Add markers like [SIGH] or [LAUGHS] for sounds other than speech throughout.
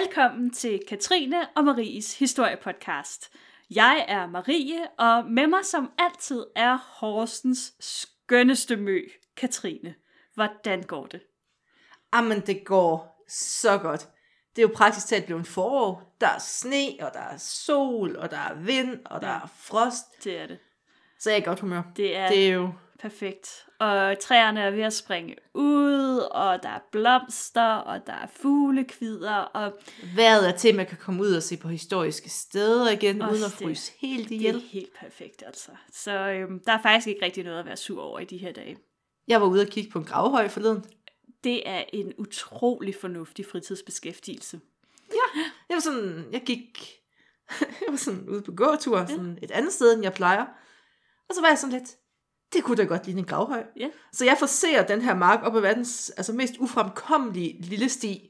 Velkommen til Katrine og Maries historiepodcast. Jeg er Marie, og med mig som altid er Horsens skønneste mø, Katrine. Hvordan går det? Jamen, det går så godt. Det er jo praktisk talt blevet forår. Der er sne, og der er sol, og der er vind, og der er frost. Det er det. Så jeg er i godt humør. Det er, Det er jo... perfekt. Og træerne er ved at springe ud, og der er blomster, og der er fuglekvider, og Vejret er til, at man kan komme ud og se på historiske steder igen, uden at fryse helt det er ihjel. helt perfekt altså. Så øhm, der er faktisk ikke rigtig noget at være sur over i de her dage. Jeg var ude og kigge på en gravhøj forleden. Det er en utrolig fornuftig fritidsbeskæftigelse. Jeg var sådan, jeg gik, [LAUGHS] jeg var sådan ude på gåtur, sådan et andet sted, end jeg plejer. Og så var jeg sådan lidt, det kunne da godt ligne en gravhøj. Ja. Så jeg forser den her mark op ad verdens altså mest ufremkommelige lille sti.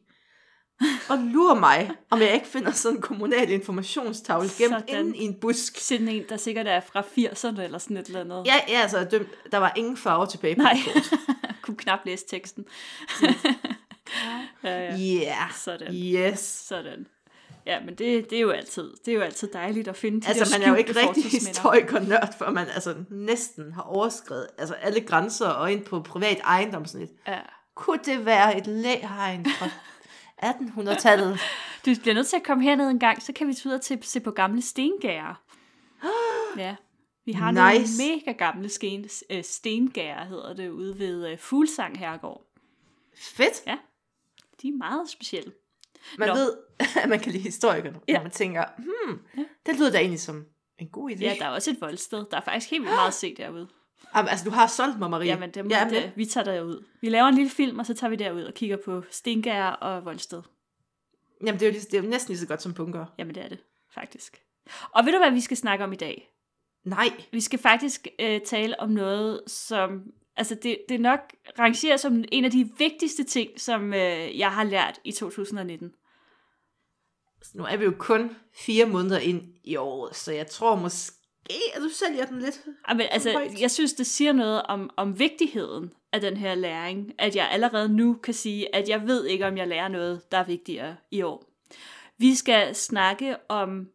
[LAUGHS] Og lurer mig, om jeg ikke finder sådan en kommunal informationstavle gemt Sådan. inde i en busk. Sådan en, der sikkert er fra 80'erne eller sådan et eller andet. Ja, ja, altså, der var ingen farve tilbage på Nej, kort. [LAUGHS] kunne knap læse teksten. [LAUGHS] ja, ja. Yeah, Sådan. yes. Sådan. Ja, men det, det, er jo altid, det er jo altid dejligt at finde de Altså, man er jo ikke rigtig historiker-nørd, før man altså næsten har overskrevet altså alle grænser og ind på privat ejendom sådan lidt. Ja. Kunne det være et læhegn fra [LAUGHS] 1800-tallet? Du bliver nødt til at komme herned en gang, så kan vi tage ud og til, se på gamle stengærer. [GASPS] ja. Vi har nice. Nogle mega gamle sten, øh, stengærer, hedder det, ude ved øh, Fuglsang Herregård. Fedt. De er meget specielle. Man Nå. ved, at [LAUGHS] man kan lide historikerne, Ja. når man tænker, hmm, det lyder da egentlig som en god idé. Ja, der er også et voldsted. Der er faktisk helt vildt meget at se derude. [GASPS] Jamen, altså, du har solgt mig, Marie. Jamen, det med. det, vi tager derud. Vi laver en lille film, og så tager vi derud og kigger på stengærer og voldsted. Jamen, det er, jo lige, det er jo næsten lige så godt som bunker. Jamen, det er det, faktisk. Og ved du, hvad vi skal snakke om i dag? Nej. Vi skal faktisk øh, tale om noget, som... Altså, det, det nok rangerer som en af de vigtigste ting, som øh, jeg har lært i 2019. Nu er vi jo kun fire måneder ind i året, så jeg tror måske, at du sælger den lidt. Jamen, altså, højt. jeg synes, det siger noget om, om vigtigheden af den her læring, at jeg allerede nu kan sige, at jeg ved ikke, om jeg lærer noget, der er vigtigere i år. Vi skal snakke om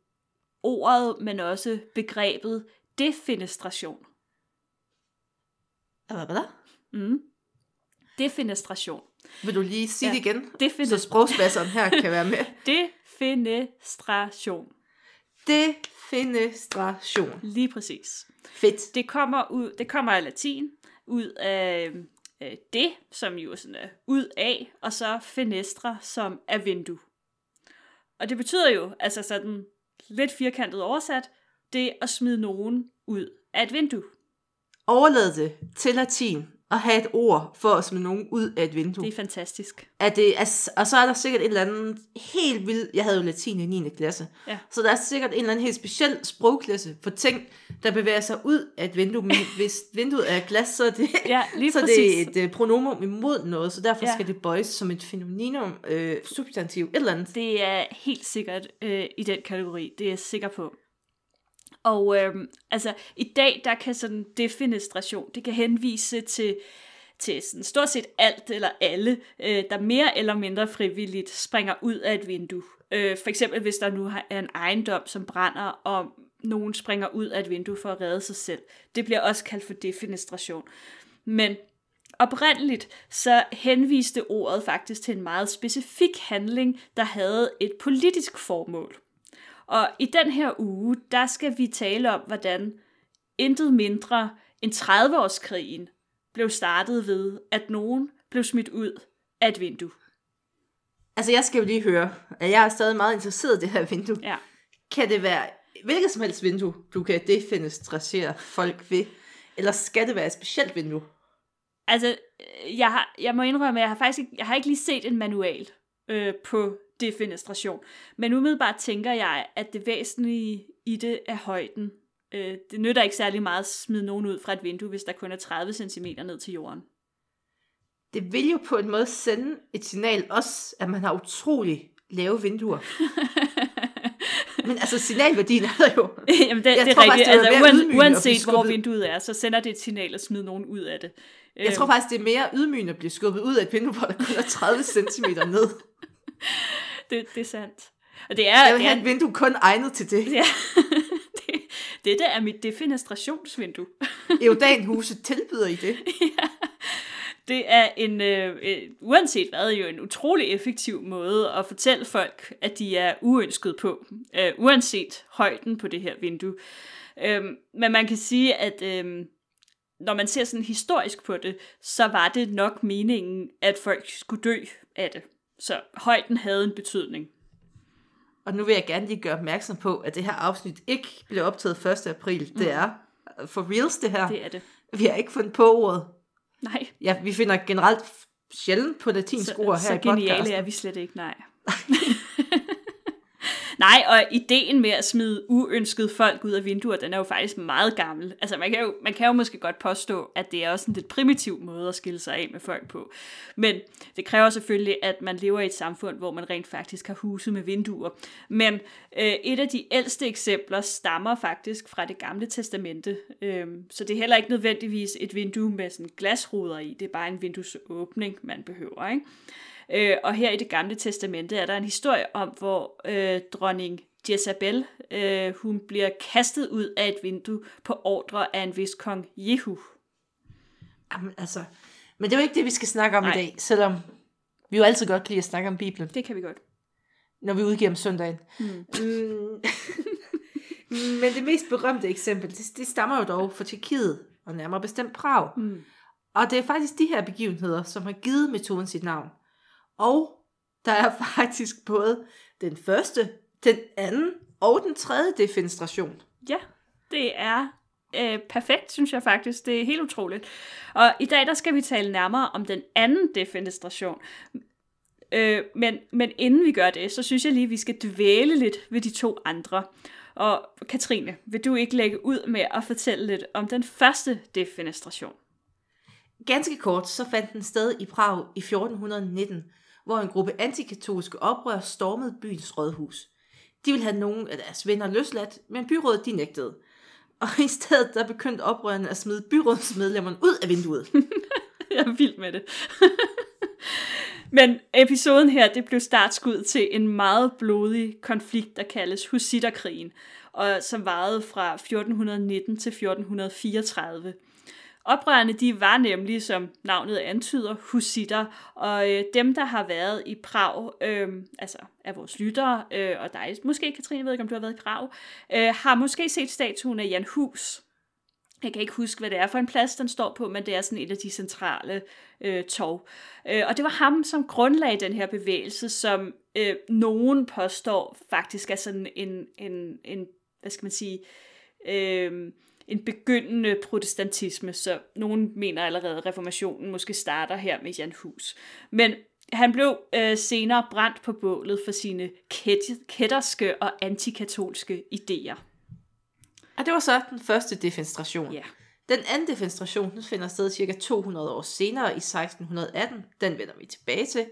ordet, men også begrebet defenestration. Hvad? Mm. Defenestration. Vil du lige sige Ja. ja. det igen? Define- Så sprogspasseren her kan være med. [LAUGHS] Defenestration. Defenestration. Lige præcis. Fedt. Det kommer, ud, det kommer af latin, ud af øh, det, som jo sådan er ud af, og så fenestra, som er vindue. Og det betyder jo, altså sådan lidt firkantet oversat, det at smide nogen ud af et vindue. Overlad det til latin og have et ord for at smide nogen ud af et vindue. Det er fantastisk. er det, altså, og så er der sikkert et eller andet helt vildt, jeg havde jo latin i 9. klasse, Ja. så der er sikkert en eller anden helt speciel sprogklasse for ting, der bevæger sig ud af et vindue, men [LAUGHS] hvis vinduet er glas, så er det, Ja, lige så er det et uh, pronomen imod noget, så derfor Ja. ja. skal det bøjes som et fenomenum, øh, substantiv, et eller andet. Det er helt sikkert øh, i den kategori, det er jeg sikker på. Og øhm, altså, i dag, der kan sådan defenestration, det kan henvise til, til sådan stort set alt eller alle, øh, der mere eller mindre frivilligt springer ud af et vindue. Øh, for eksempel, hvis der nu har- er en ejendom, som brænder, og nogen springer ud af et vindue for at redde sig selv. Det bliver også kaldt for defenestration. Men Oprindeligt så henviste ordet faktisk til en meget specifik handling, der havde et politisk formål. Og i den her uge, der skal vi tale om, hvordan intet mindre end 30-årskrigen blev startet ved, at nogen blev smidt ud af et vindue. Altså, jeg skal jo lige høre, at jeg er stadig meget interesseret i det her vindue. Ja. Kan det være hvilket som helst vindue, du kan defenestrere folk ved, eller skal det være et specielt vindue? Altså, øh, jeg, har, jeg må indrømme, at jeg har faktisk ikke, jeg har ikke lige set en manual øh, på defenestration. Men umiddelbart tænker jeg, at det væsentlige i det er højden. Øh, det nytter ikke særlig meget at smide nogen ud fra et vindue, hvis der kun er 30 cm ned til jorden. Det vil jo på en måde sende et signal også, at man har utrolig lave vinduer. [LAUGHS] Men altså, signalværdien er der jo. [LAUGHS] Jamen, det, Jeg det er tror faktisk, rigtigt. det Altså, uan, uanset hvor vinduet er, så sender det et signal at smide nogen ud af det. Jeg tror faktisk, det er mere ydmygende at blive skubbet ud af et vindue, hvor der kun er 30 cm ned. [LAUGHS] det, det er sandt. Og det er, Jeg vil det, have er, et vindue kun egnet til det. ja, [LAUGHS] det, dette er mit defenestrationsvindue. [LAUGHS] Eudanhuset tilbyder I det. Det er en, øh, øh, uanset hvad, jo en utrolig effektiv måde at fortælle folk, at de er uønsket på, øh, uanset højden på det her vindue. Øhm, men man kan sige, at øhm, når man ser sådan historisk på det, så var det nok meningen, at folk skulle dø af det. Så højden havde en betydning. Og nu vil jeg gerne lige gøre opmærksom på, at det her afsnit ikke blev optaget 1. april. Det er for reals det her. Det er det. Vi har ikke fundet på ordet. Nej, Ja, vi finder generelt sjældent på latinsk ord her så i geniale podcasten. er vi slet ikke, nej. [LAUGHS] nej, og ideen med at smide uønskede folk ud af vinduer, den er jo faktisk meget gammel. Altså, man kan jo, man kan jo måske godt påstå, at det er også en lidt primitiv måde at skille sig af med folk på. Men det kræver selvfølgelig, at man lever i et samfund, hvor man rent faktisk har huse med vinduer. Men øh, et af de ældste eksempler stammer faktisk fra det gamle testamente. Øh, så det er heller ikke nødvendigvis et vindue med sådan glasruder i. Det er bare en vinduesåbning, man behøver, ikke? Øh, og her i det gamle testamente er der en historie om, hvor øh, dronning Jezabel, øh, hun bliver kastet ud af et vindue på ordre af en vis kong Jehu. Jamen, altså, men det er jo ikke det, vi skal snakke om Nej. i dag, selvom vi jo altid godt kan lide at snakke om Bibelen, Det kan vi godt. når vi udgiver om søndagen. [LAUGHS] Mm. men det mest berømte eksempel, det, det stammer jo dog fra Tjekkiet, og nærmere bestemt Prag. Mm. Og det er faktisk de her begivenheder, som har givet metoden sit navn. Og der er [LAUGHS] faktisk både den første, den anden og den tredje defenestration. Ja, det er øh, perfekt, synes jeg faktisk. Det er helt utroligt. Og i dag der skal vi tale nærmere om den anden defenestration. Øh, men, men inden vi gør det, så synes jeg lige, vi skal dvæle lidt ved de to andre. Og Katrine, vil du ikke lægge ud med at fortælle lidt om den første defenestration? Ganske kort, så fandt den sted i Prag i 1419, hvor en gruppe antikatolske oprør stormede byens rådhus. De ville have nogen af deres venner løsladt, men byrådet de nægtede. Og i stedet der begyndte oprørerne at smide byrådsmedlemmerne ud af vinduet. [LAUGHS] Jeg er vild med det. [LAUGHS] Men episoden her, det blev startskud til en meget blodig konflikt, der kaldes Hussitterkrigen, og som varede fra 1419 til 1434. Oprørerne, de var nemlig, som navnet antyder, husitter, og øh, dem, der har været i Prag, øh, altså af vores lyttere, øh, og dig, måske Katrine, ved ikke, om du har været i Prag, øh, har måske set statuen af Jan Hus. Jeg kan ikke huske, hvad det er for en plads, den står på, men det er sådan et af de centrale øh, tog. Øh, og det var ham, som grundlagde den her bevægelse, som øh, nogen påstår faktisk er sådan en, en, en hvad skal man sige, øh, en begyndende protestantisme, så nogen mener allerede, at reformationen måske starter her med Jan Hus. Men han blev øh, senere brændt på bålet for sine kæt- kætterske og antikatolske idéer. Og det var så den første defenstration. Ja. Den anden defenstration den finder sted cirka 200 år senere i 1618. Den vender vi tilbage til.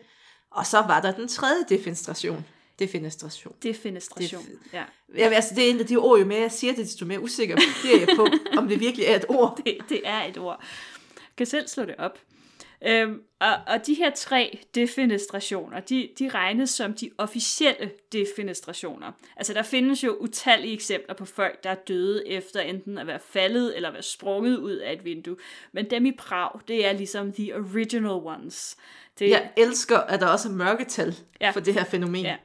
Og så var der den tredje defenstration. Defenestration. Defenestration. Ja. Ja, altså, det er en af de ord, jo mere jeg siger det, desto mere usikker bliver jeg på, [LAUGHS] om det virkelig er et ord. Det, det er et ord. Jeg kan selv slå det op. Øhm, og, og de her tre defenestrationer, de, de regnes som de officielle defenestrationer. Altså der findes jo utallige eksempler på folk, der er døde efter enten at være faldet eller være sprunget ud af et vindue. Men dem i Prag, det er ligesom the original ones. Det, Jeg elsker, at der også er mørketal ja. for det her fænomen. Ja.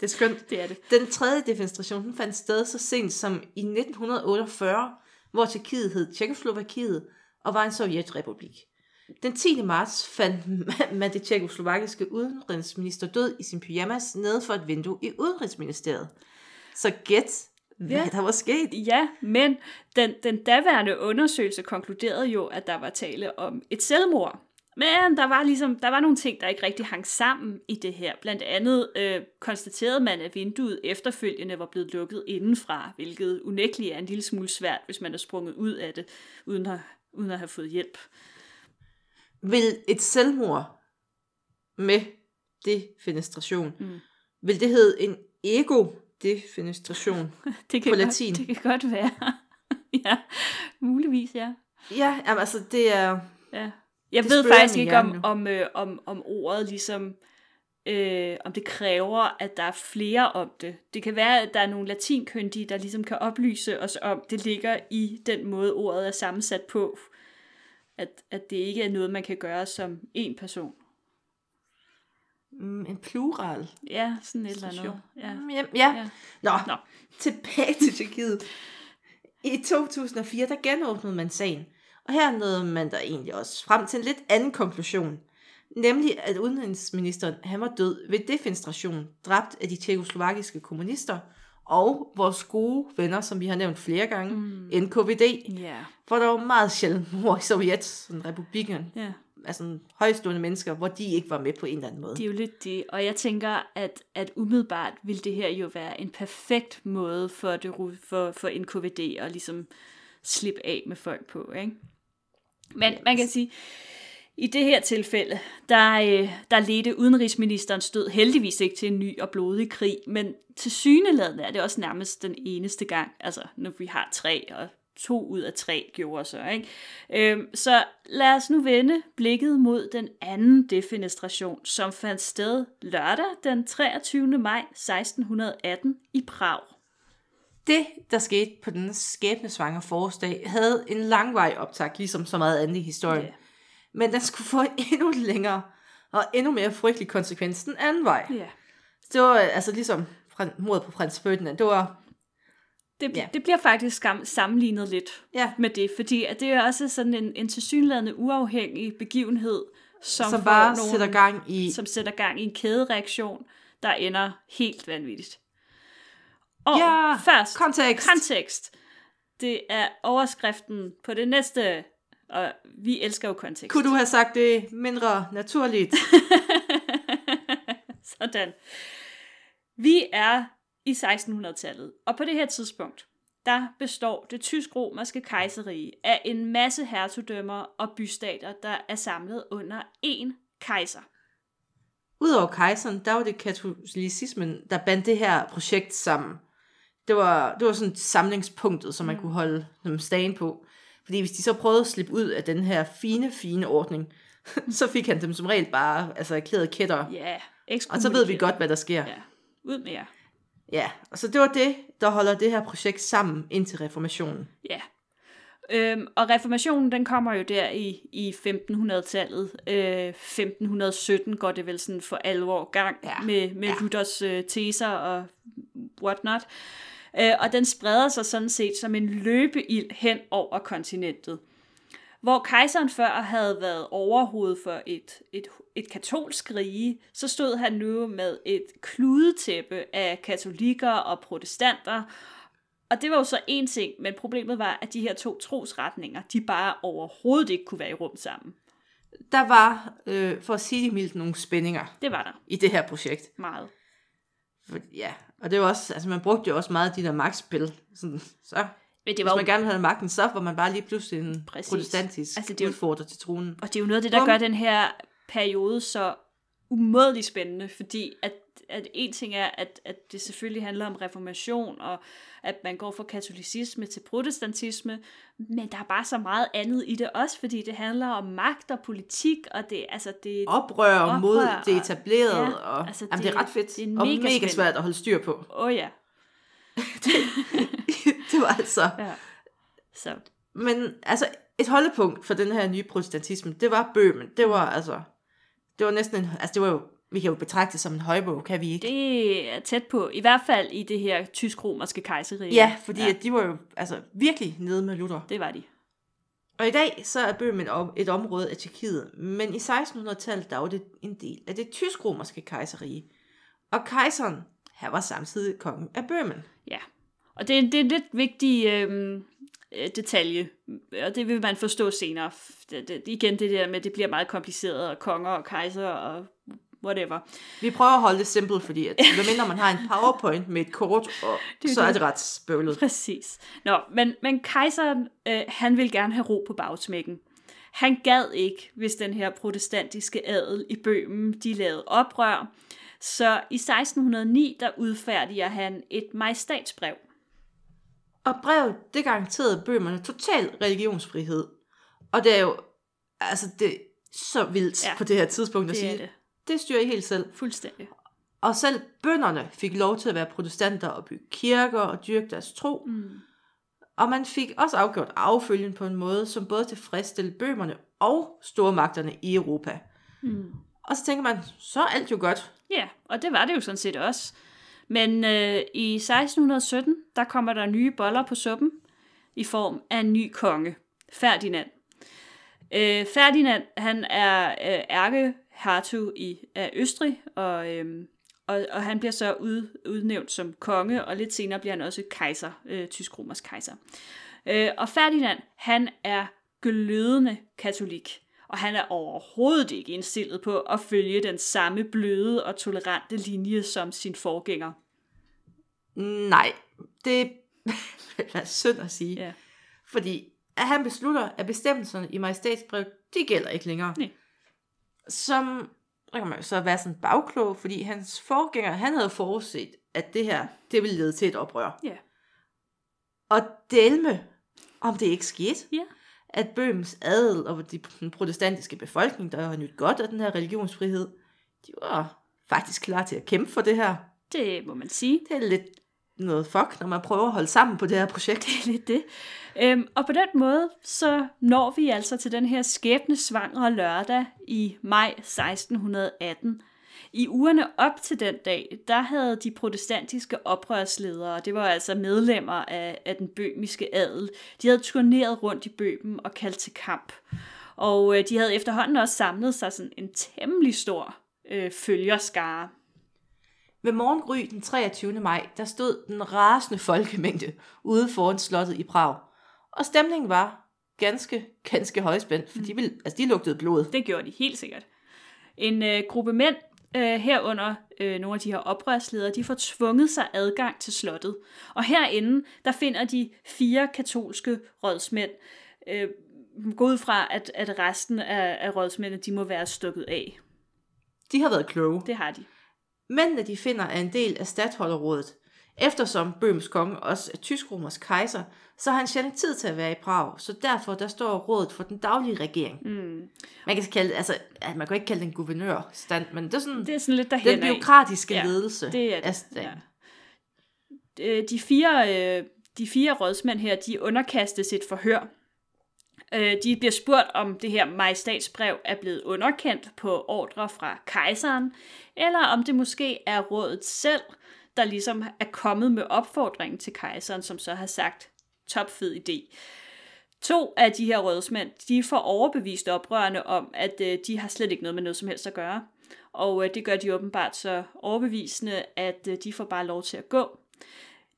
Det er skønt. det er det. Den tredje defenstration den fandt sted så sent som i 1948, hvor Tjekkiet hed Tjekkoslovakiet og var en sovjetrepublik. Den 10. marts fandt man det tjekkoslovakiske udenrigsminister død i sin pyjamas nede for et vindue i udenrigsministeriet. Så gæt, hvad Ja. der var sket. Ja, men den, den daværende undersøgelse konkluderede jo, at der var tale om et selvmord. Men der var ligesom der var nogle ting, der ikke rigtig hang sammen i det her. Blandt andet øh, konstaterede man, at vinduet efterfølgende var blevet lukket indenfra, hvilket unægteligt er en lille smule svært, hvis man er sprunget ud af det, uden at, uden at have fået hjælp. Vil et selvmord med defenestration, Mm. vil det hedde en ego-defenestration? [LAUGHS] Det kan På godt, latin. Det kan godt være. [LAUGHS] ja, muligvis, ja. ja, jamen, altså det er... ja. Jeg Det ved faktisk ikke, om, om, øh, om, om ordet ligesom, øh, om det kræver, at der er flere om det. Det kan være, at der er nogle latinkyndige, der ligesom kan oplyse os om, det ligger i den måde, ordet er sammensat på. At, at det ikke er noget, man kan gøre som en person. Mm, en plural. Ja, sådan et eller andet. Ja. Mm, Ja, ja. Ja. Nå, Nå. tilbage til Tyrkiet. I 2004, der genåbnede man sagen. Og her nåede man der egentlig også frem til en lidt anden konklusion. Nemlig, at udenrigsministeren han var død ved defenstration, dræbt af de tjekoslovakiske kommunister, og vores gode venner, som vi har nævnt flere gange, mm. NKVD, Ja. hvor der var meget sjældent mor i Sovjet, sådan republikken, ja. altså højstående mennesker, hvor de ikke var med på en eller anden måde. Det er jo lidt det, og jeg tænker, at, at umiddelbart vil det her jo være en perfekt måde for, det, for, for NKVD at ligesom slippe af med folk på, ikke? Men man kan sige, i det her tilfælde, der, øh, der ledte udenrigsministerens død heldigvis ikke til en ny og blodig krig, men til syneladende er det også nærmest den eneste gang, altså når vi har tre, og to ud af tre gjorde så, ikke? Øhm, så lad os nu vende blikket mod den anden defenestration, som fandt sted lørdag den 23. maj 1618 i Prag. Det, der skete på den skæbnesvangre forårsdag, havde en langvej optag, ligesom så meget andet i historien. Ja. Men den skulle få en [LAUGHS] endnu længere og endnu mere frygtelig konsekvens den anden vej. Ja. Det var altså ligesom mordet på prins Ferdinand. Det var, Det, Ja. det bliver faktisk skam- sammenlignet lidt ja, med det, fordi at det er også sådan en, en tilsyneladende uafhængig begivenhed, som, som bare nogle, sætter gang i... som sætter gang i en kædereaktion, der ender helt vanvittigt. Og Ja, først, kontekst. kontekst. Det er overskriften på det næste, og vi elsker jo kontekst. Kunne du have sagt det mindre naturligt? [LAUGHS] Sådan. Vi er i 1600-tallet, og på det her tidspunkt, der består det tysk-romerske kejserige af en masse hertugdømmer og bystater, der er samlet under én kejser. Udover kejseren, der var det katolicismen, der bandt det her projekt sammen. Det var, det var sådan samlingspunktet, som man kunne holde dem stagen på. Fordi hvis de så prøvede at slippe ud af den her fine, fine ordning, [LAUGHS] så fik han dem som regel bare altså, erklæret kætter. Ja, Og så ved vi godt, hvad der sker. Ja, ud med jer. Ja, og så det var det, der holder det her projekt sammen indtil reformationen. Ja. Øhm, og reformationen, den kommer jo der i, i 1500-tallet. Øh, 1517 går det vel sådan for alvor gang Ja. med, med Ja. Luthers øh, teser og whatnot. Øh, og den spreder sig sådan set som en løbeild hen over kontinentet. Hvor kejseren før havde været overhoved for et, et, et katolsk rige, så stod han nu med et kludetæppe af katolikker og protestanter, og det var jo så en ting, men problemet var, at de her to trosretninger, de bare overhovedet ikke kunne være i rum sammen. Der var, øh, for at sige det mildt, nogle spændinger Det var der i det her projekt. meget. For, ja, og det var også, altså man brugte jo også meget de der magtspil. Sådan, så, Men hvis det var man jo, gerne ville have magten, så var man bare lige pludselig en Præcis. protestantisk Altså, altså, det er jo- udfordrer til tronen. og det er jo noget af det, der Bum. gør den her periode så umådeligt spændende, fordi at, at en ting er, at, at det selvfølgelig handler om reformation, og at man går fra katolicisme til protestantisme, men der er bare så meget andet i det også, fordi det handler om magt og politik, og det, altså det, Oprør, Oprør, mod og- det etablerede, ja, og altså, jamen, det, det- er ret fedt, det er og mega mega spændende. svært at holde styr på. åh oh ja, [LAUGHS] det var altså... ja. Så Men altså, et holdepunkt for den her nye protestantisme, det var Bøhmen. Det var altså... Det var næsten en... Altså, det var jo... Vi kan jo betragte det som en højbog, kan vi ikke? Det er tæt på, i hvert fald i det her tysk-romerske kejserige. Ja, fordi ja. At de var jo altså, virkelig nede med Luther. Det var de. Og i dag så er Bøhmen et område af Tjekkiet, men i 1600-tallet der var det en del af det tysk-romerske kejserige. Og kejseren, her var samtidig kongen af Bøhmen. Ja. Og det, er- det er lidt vigtig øhm, øh, detalje, og det vil man forstå senere. Det, det, igen det der med, at det bliver meget kompliceret, og konger og kejser og whatever. Vi prøver at holde det simpelt, fordi at, [LAUGHS] medmindre man har en powerpoint med et kort, og, Det er så det. er det ret spøvlet. Præcis. Nå, men, men kejseren, øh, han vil gerne have ro på bagsmækken. Han gad ikke, hvis den her protestantiske adel i Bøhmen, de lavede oprør. Så i 1609, der udfærdiger han et majestatsbrev. Og brevet, det garanterede bøhmerne total religionsfrihed. Og det er jo, altså det, så vildt Ja, på det her tidspunkt at det er sige, det. det styrer I helt selv. Fuldstændig. Og selv bønderne fik lov til at være protestanter og bygge kirker og dyrke deres tro. Mm. Og man fik også afgjort affølgen på en måde, som både tilfredsstillede bømerne og stormagterne i Europa. Mm. Og så tænker man, så er alt jo godt. Ja, og det var det jo sådan set også. Men øh, i 1617, der kommer der nye boller på suppen i form af en ny konge, Ferdinand. Øh, Ferdinand, han er øh, ærkehertug i af Østrig, og, øh, og, og han bliver så ud, udnævnt som konge, og lidt senere bliver han også kejser, øh, tysk-romersk kejser. Øh, og Ferdinand, han er glødende katolik, og han er overhovedet ikke indstillet på at følge den samme bløde og tolerante linje som sin forgænger. Nej, det [LAUGHS] er synd at sige. Ja. Fordi at han beslutter, at bestemmelserne i majestætsbrevet, de gælder ikke længere. Nej. Som, der kan man så være sådan bagklog, fordi hans forgænger, han havde forudset, at det her, det ville lede til et oprør. Ja. Og delme, om det ikke skete, Ja. At Bøhms adel og de- den protestantiske befolkning, der har nyt godt af den her religionsfrihed, de var faktisk klar til at kæmpe for det her. Det må man sige. Det er lidt noget fuck, når man prøver at holde sammen på det her projekt. Det er lidt det. Øhm, og på den måde, så når vi altså til den her skæbnesvangre lørdag i maj 1618. I ugerne op til den dag, der havde de protestantiske oprørsledere, det var altså medlemmer af, af den bøhmiske adel, de havde turneret rundt i Bøhmen og kaldt til kamp. Og øh, de havde efterhånden også samlet sig sådan en temmelig stor øh, følgerskare. Ved morgengry den 23. maj, der stod den rasende folkemængde ude foran slottet i Prag. Og stemningen var ganske, ganske højspændt, for de, ville, altså, de lugtede blod. Det gjorde de helt sikkert. En øh, gruppe mænd, øh, herunder øh, nogle af de her oprørsledere, de får tvunget sig adgang til slottet. Og herinde, der finder de fire katolske rådsmænd. Øh, gå ud fra, at, at resten af, af rådsmændene, de må være stukket af. De har været kloge. Det har de. Mændene, de finder, er en del af stadholderrådet. Eftersom Bøhms konge også er tysk-romersk kejser, så har han sjældent tid til at være i Prag, så derfor der står rådet for den daglige regering. Mm. Man kan kalde altså, ja, man kan ikke kalde det en guvernørstand, men det er sådan Det er sådan lidt derhen den byråkratiske Ja, ledelse det er af det. staten. Øh, De fire, øh, de fire rådsmænd her, de underkastes et forhør. Øh, De bliver spurgt, om det her majestatsbrev er blevet underkendt på ordre fra kejseren, eller om det måske er rådet selv, der ligesom er kommet med opfordringen til kejseren, som så har sagt, topfed idé. To af de her rådsmænd, de får overbevist oprørende om, at øh, de har slet ikke noget med noget som helst at gøre. Og øh, det gør de åbenbart så overbevisende, at øh, de får bare lov til at gå.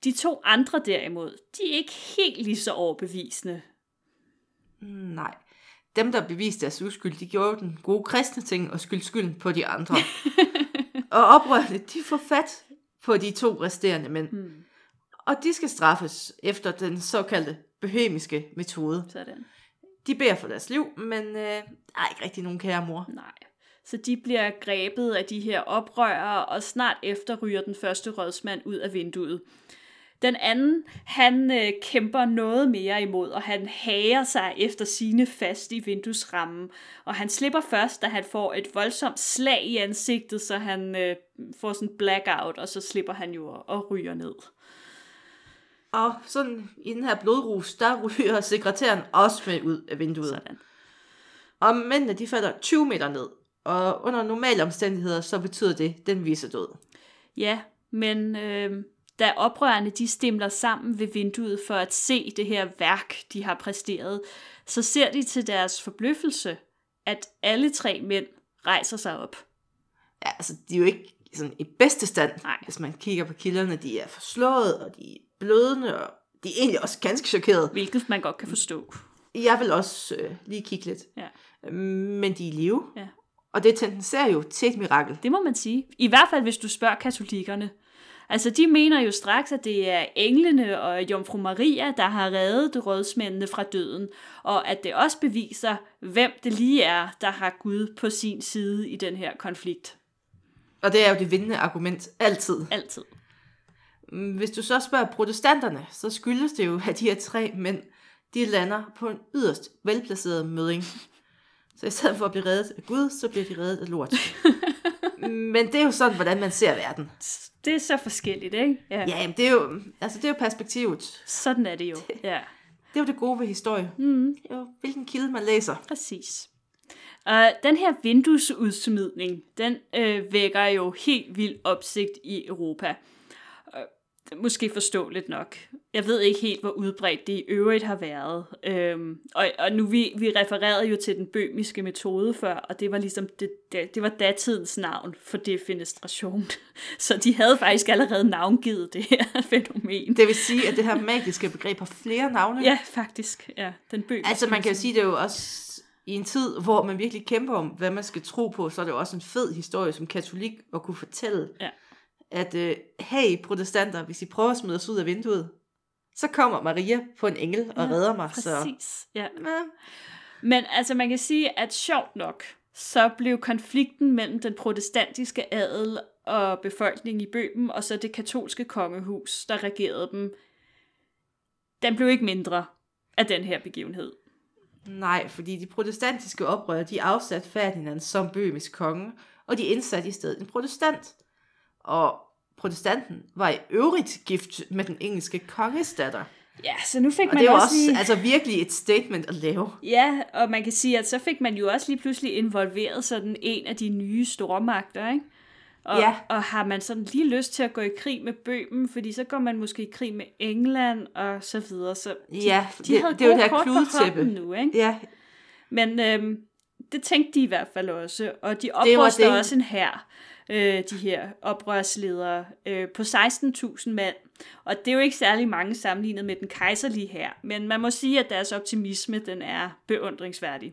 De to andre derimod, de er ikke helt lige så overbevisende. Nej. Dem, der beviste deres uskyld, de gjorde den gode kristne ting og skyld skylden på de andre. [LAUGHS] og oprørende, de får fat på de to resterende mænd. Hmm. Og de skal straffes efter den såkaldte bohemiske metode. Sådan. De beder for deres liv, men øh, der er ikke rigtig nogen kære mor. Nej. Så de bliver grebet af de her oprørere, og snart efter ryger den første rådsmand ud af vinduet. Den anden, han øh, kæmper noget mere imod, og han hager sig efter sine fast i vinduesrammen. Og han slipper først, da han får et voldsomt slag i ansigtet, så han øh, får sådan en blackout, og så slipper han jo og, og ryger ned. Og sådan i den her blodrus, der ryger sekretæren også med ud af vinduet. Sådan. Og mændene, de falder 20 meter ned. Og under normale omstændigheder, så betyder det, den viser død. Ja, men øh, da oprørerne de stimler sammen ved vinduet for at se det her værk, de har præsteret, så ser de til deres forbløffelse, at alle tre mænd rejser sig op. Ja, altså, de er jo ikke sådan i bedste stand, Nej. hvis man kigger på kilderne. De er forslået, og de er blødende, og de er egentlig også ganske chokerede. Hvilket man godt kan forstå. Jeg vil også øh, lige kigge lidt. Ja. Men de er i live. Ja. Og det tendenserer jo til et mirakel. Det må man sige. I hvert fald, hvis du spørger katolikkerne. Altså, de mener jo straks, at det er englene og Jomfru Maria, der har reddet rådsmændene fra døden, og at det også beviser, hvem det lige er, der har Gud på sin side i den her konflikt. Og det er jo det vindende argument altid. Altid. Mm, Hvis du så spørger protestanterne, så skyldes det jo, at de her tre mænd, de lander på en yderst velplaceret møding. Så i stedet for at blive reddet af Gud, så bliver de reddet af lort. [LAUGHS] Men det er jo sådan, hvordan man ser verden. Det er så forskelligt, ikke? Ja, jamen, det er jo, altså, det er jo perspektivet. Sådan er det jo, ja. Det er jo det gode ved historie. Mm. Det er jo, hvilken kilde man læser. Præcis. Og den her vinduesudsmidning, den øh, vækker jo helt vild opsigt i Europa. Øh, måske forståeligt nok. Jeg ved ikke helt, hvor udbredt det i øvrigt har været. Øhm, og, og nu vi, vi refererede jo til den bømiske metode før, og det var ligesom det, det, det var datidens navn for defenestration. [LAUGHS] Så de havde faktisk allerede navngivet det her [LAUGHS] fænomen. Det vil sige, at det her magiske begreb har flere navne? Ja, faktisk. Ja, den bømiske Altså man kan jo sige, det er jo også i en tid, hvor man virkelig kæmper om, hvad man skal tro på, så er det jo også en fed historie som katolik at kunne fortælle, Ja. at øh, hey protestanter, hvis I prøver at smide os ud af vinduet, så kommer Maria på en engel og redder mig. Så, Præcis, ja. ja, Men altså man kan sige, at sjovt nok, så blev konflikten mellem den protestantiske adel og befolkningen i Bøhmen, og så det katolske kongehus, der regerede dem, den blev ikke mindre af den her begivenhed. Nej, fordi de protestantiske oprør, de afsatte Ferdinand som bøhmisk konge, og de indsatte i stedet en protestant. Og protestanten var i øvrigt gift med den engelske kongesdatter. Ja, så nu fik Og man det jo også, også lige... altså virkelig et statement at lave. Ja, og man kan sige, at så fik man jo også lige pludselig involveret sådan en af de nye stormagter, ikke? Og, Ja. og har man sådan lige lyst til at gå i krig med Bøhmen, fordi så går man måske i krig med England og så videre. Så de, Ja, de det- havde det er jo gode det her kort kludetæppe. hånden nu, ikke? Ja, Men øhm, det tænkte de i hvert fald også, og de opruster også en hær, øh, de her oprørsledere, øh, på 16.000 mand. Og det er jo ikke særlig mange sammenlignet med den kejserlige hær, men man må sige, at deres optimisme, den er beundringsværdig.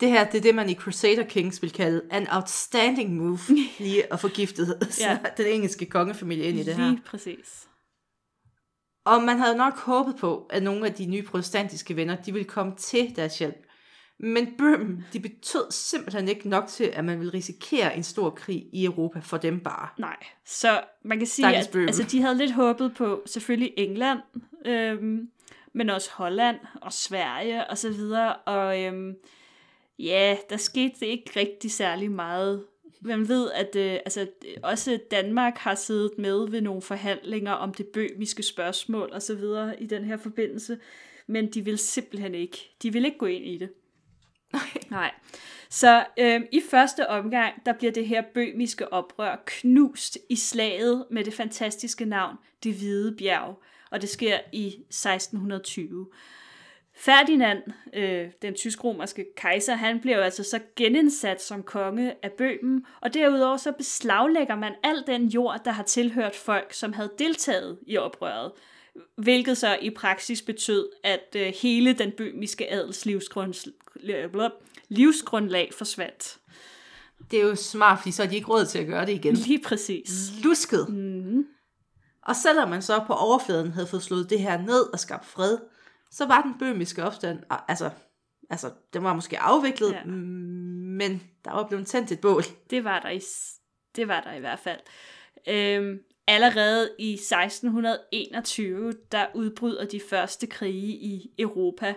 Det her, det er det, man i Crusader Kings vil kalde an outstanding move, [LAUGHS] lige at få giftet Ja. [LAUGHS] den engelske kongefamilie ind i det her. Lige præcis. Og man havde nok håbet på, at nogle af de nye protestantiske venner, de ville komme til deres hjælp. Men Bøhmen, de betød simpelthen ikke nok til, at man ville risikere en stor krig i Europa for dem bare. Nej, så man kan sige, at altså, de havde lidt håbet på selvfølgelig England, øhm, men også Holland og Sverige og så videre, og øhm, ja, der skete ikke rigtig særlig meget. Man ved, at øh, altså, også Danmark har siddet med ved nogle forhandlinger om det bømiske spørgsmål og så videre i den her forbindelse, men de vil simpelthen ikke, de vil ikke gå ind i det. Nej. Så øhm, i første omgang, der bliver det her bømiske oprør knust i slaget med det fantastiske navn Det Hvide Bjerg, og det sker i 1620. Ferdinand, øh, den tysk-romerske kejser, han bliver jo altså så genindsat som konge af Bøhmen, og derudover så beslaglægger man al den jord, der har tilhørt folk, som havde deltaget i oprøret, hvilket så i praksis betød, at øh, hele den bømiske adels livsgrunds, øh, livsgrundlag forsvandt. Det er jo smart, fordi så har de ikke råd til at gøre det igen. Lige præcis. Lusket. Mm. Og selvom man så på overfladen havde fået slået det her ned og skabt fred, så var den bøhmiske opstand, altså, altså den var måske afviklet, Ja. ja. men der var blevet tændt et bål. Det var der i, det var der i hvert fald. Øhm, allerede i 1621, der udbryder de første krige i Europa,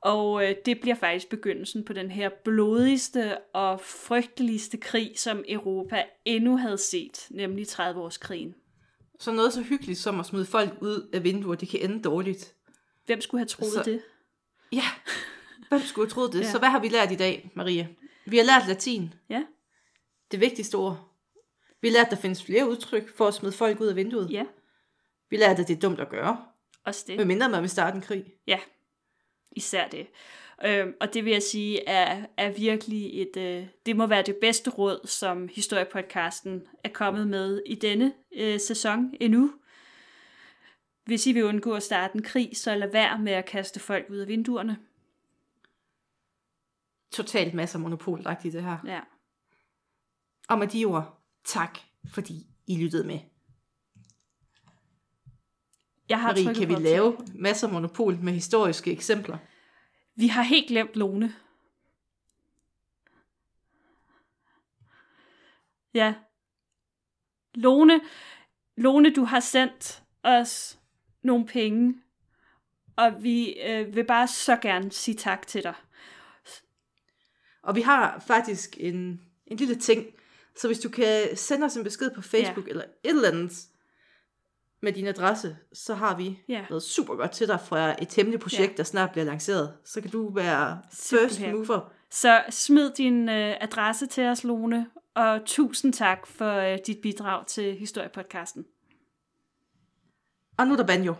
og øh, det bliver faktisk begyndelsen på den her blodigste og frygteligste krig, som Europa endnu havde set, nemlig 30-årskrigen. Så noget så hyggeligt som at smide folk ud af vinduer, det kan ende dårligt. Hvem skulle have troet Så- det? Ja, hvem skulle have troet det? [LAUGHS] Ja. Så hvad har vi lært i dag, Maria? Vi har lært latin. Ja, Det vigtigste ord. Vi har lært, at der findes flere udtryk for at smide folk ud af vinduet. ja, Vi har lært, at det er dumt at gøre, også det. medmindre man vil starte en krig. Ja, især det. Øhm, og det vil jeg sige er, er virkelig et, øh, det må være det bedste råd, som historiepodcasten er kommet med i denne øh, sæson endnu. Hvis I vil undgå at starte en krig, så lad være med at kaste folk ud af vinduerne. Totalt masser af monopol i det her. Ja. Og med de ord, tak fordi I lyttede med. Jeg har Marie, kan vi lave masser af monopol med historiske eksempler? Vi har helt glemt Lone. Ja. Lone, Lone, du har sendt os nogle penge, og vi øh, vil bare så gerne sige tak til dig. Og vi har faktisk en, en lille ting, så hvis du kan sende os en besked på Facebook ja. eller et eller andet med din adresse, så har vi Ja. været super godt til dig fra et hemmeligt projekt, Ja. der snart bliver lanceret. Så kan du være first Simpelthen. mover. Så smid din øh, adresse til os, Lone, og tusind tak for øh, dit bidrag til Historiepodcasten. Og nu er der banjo.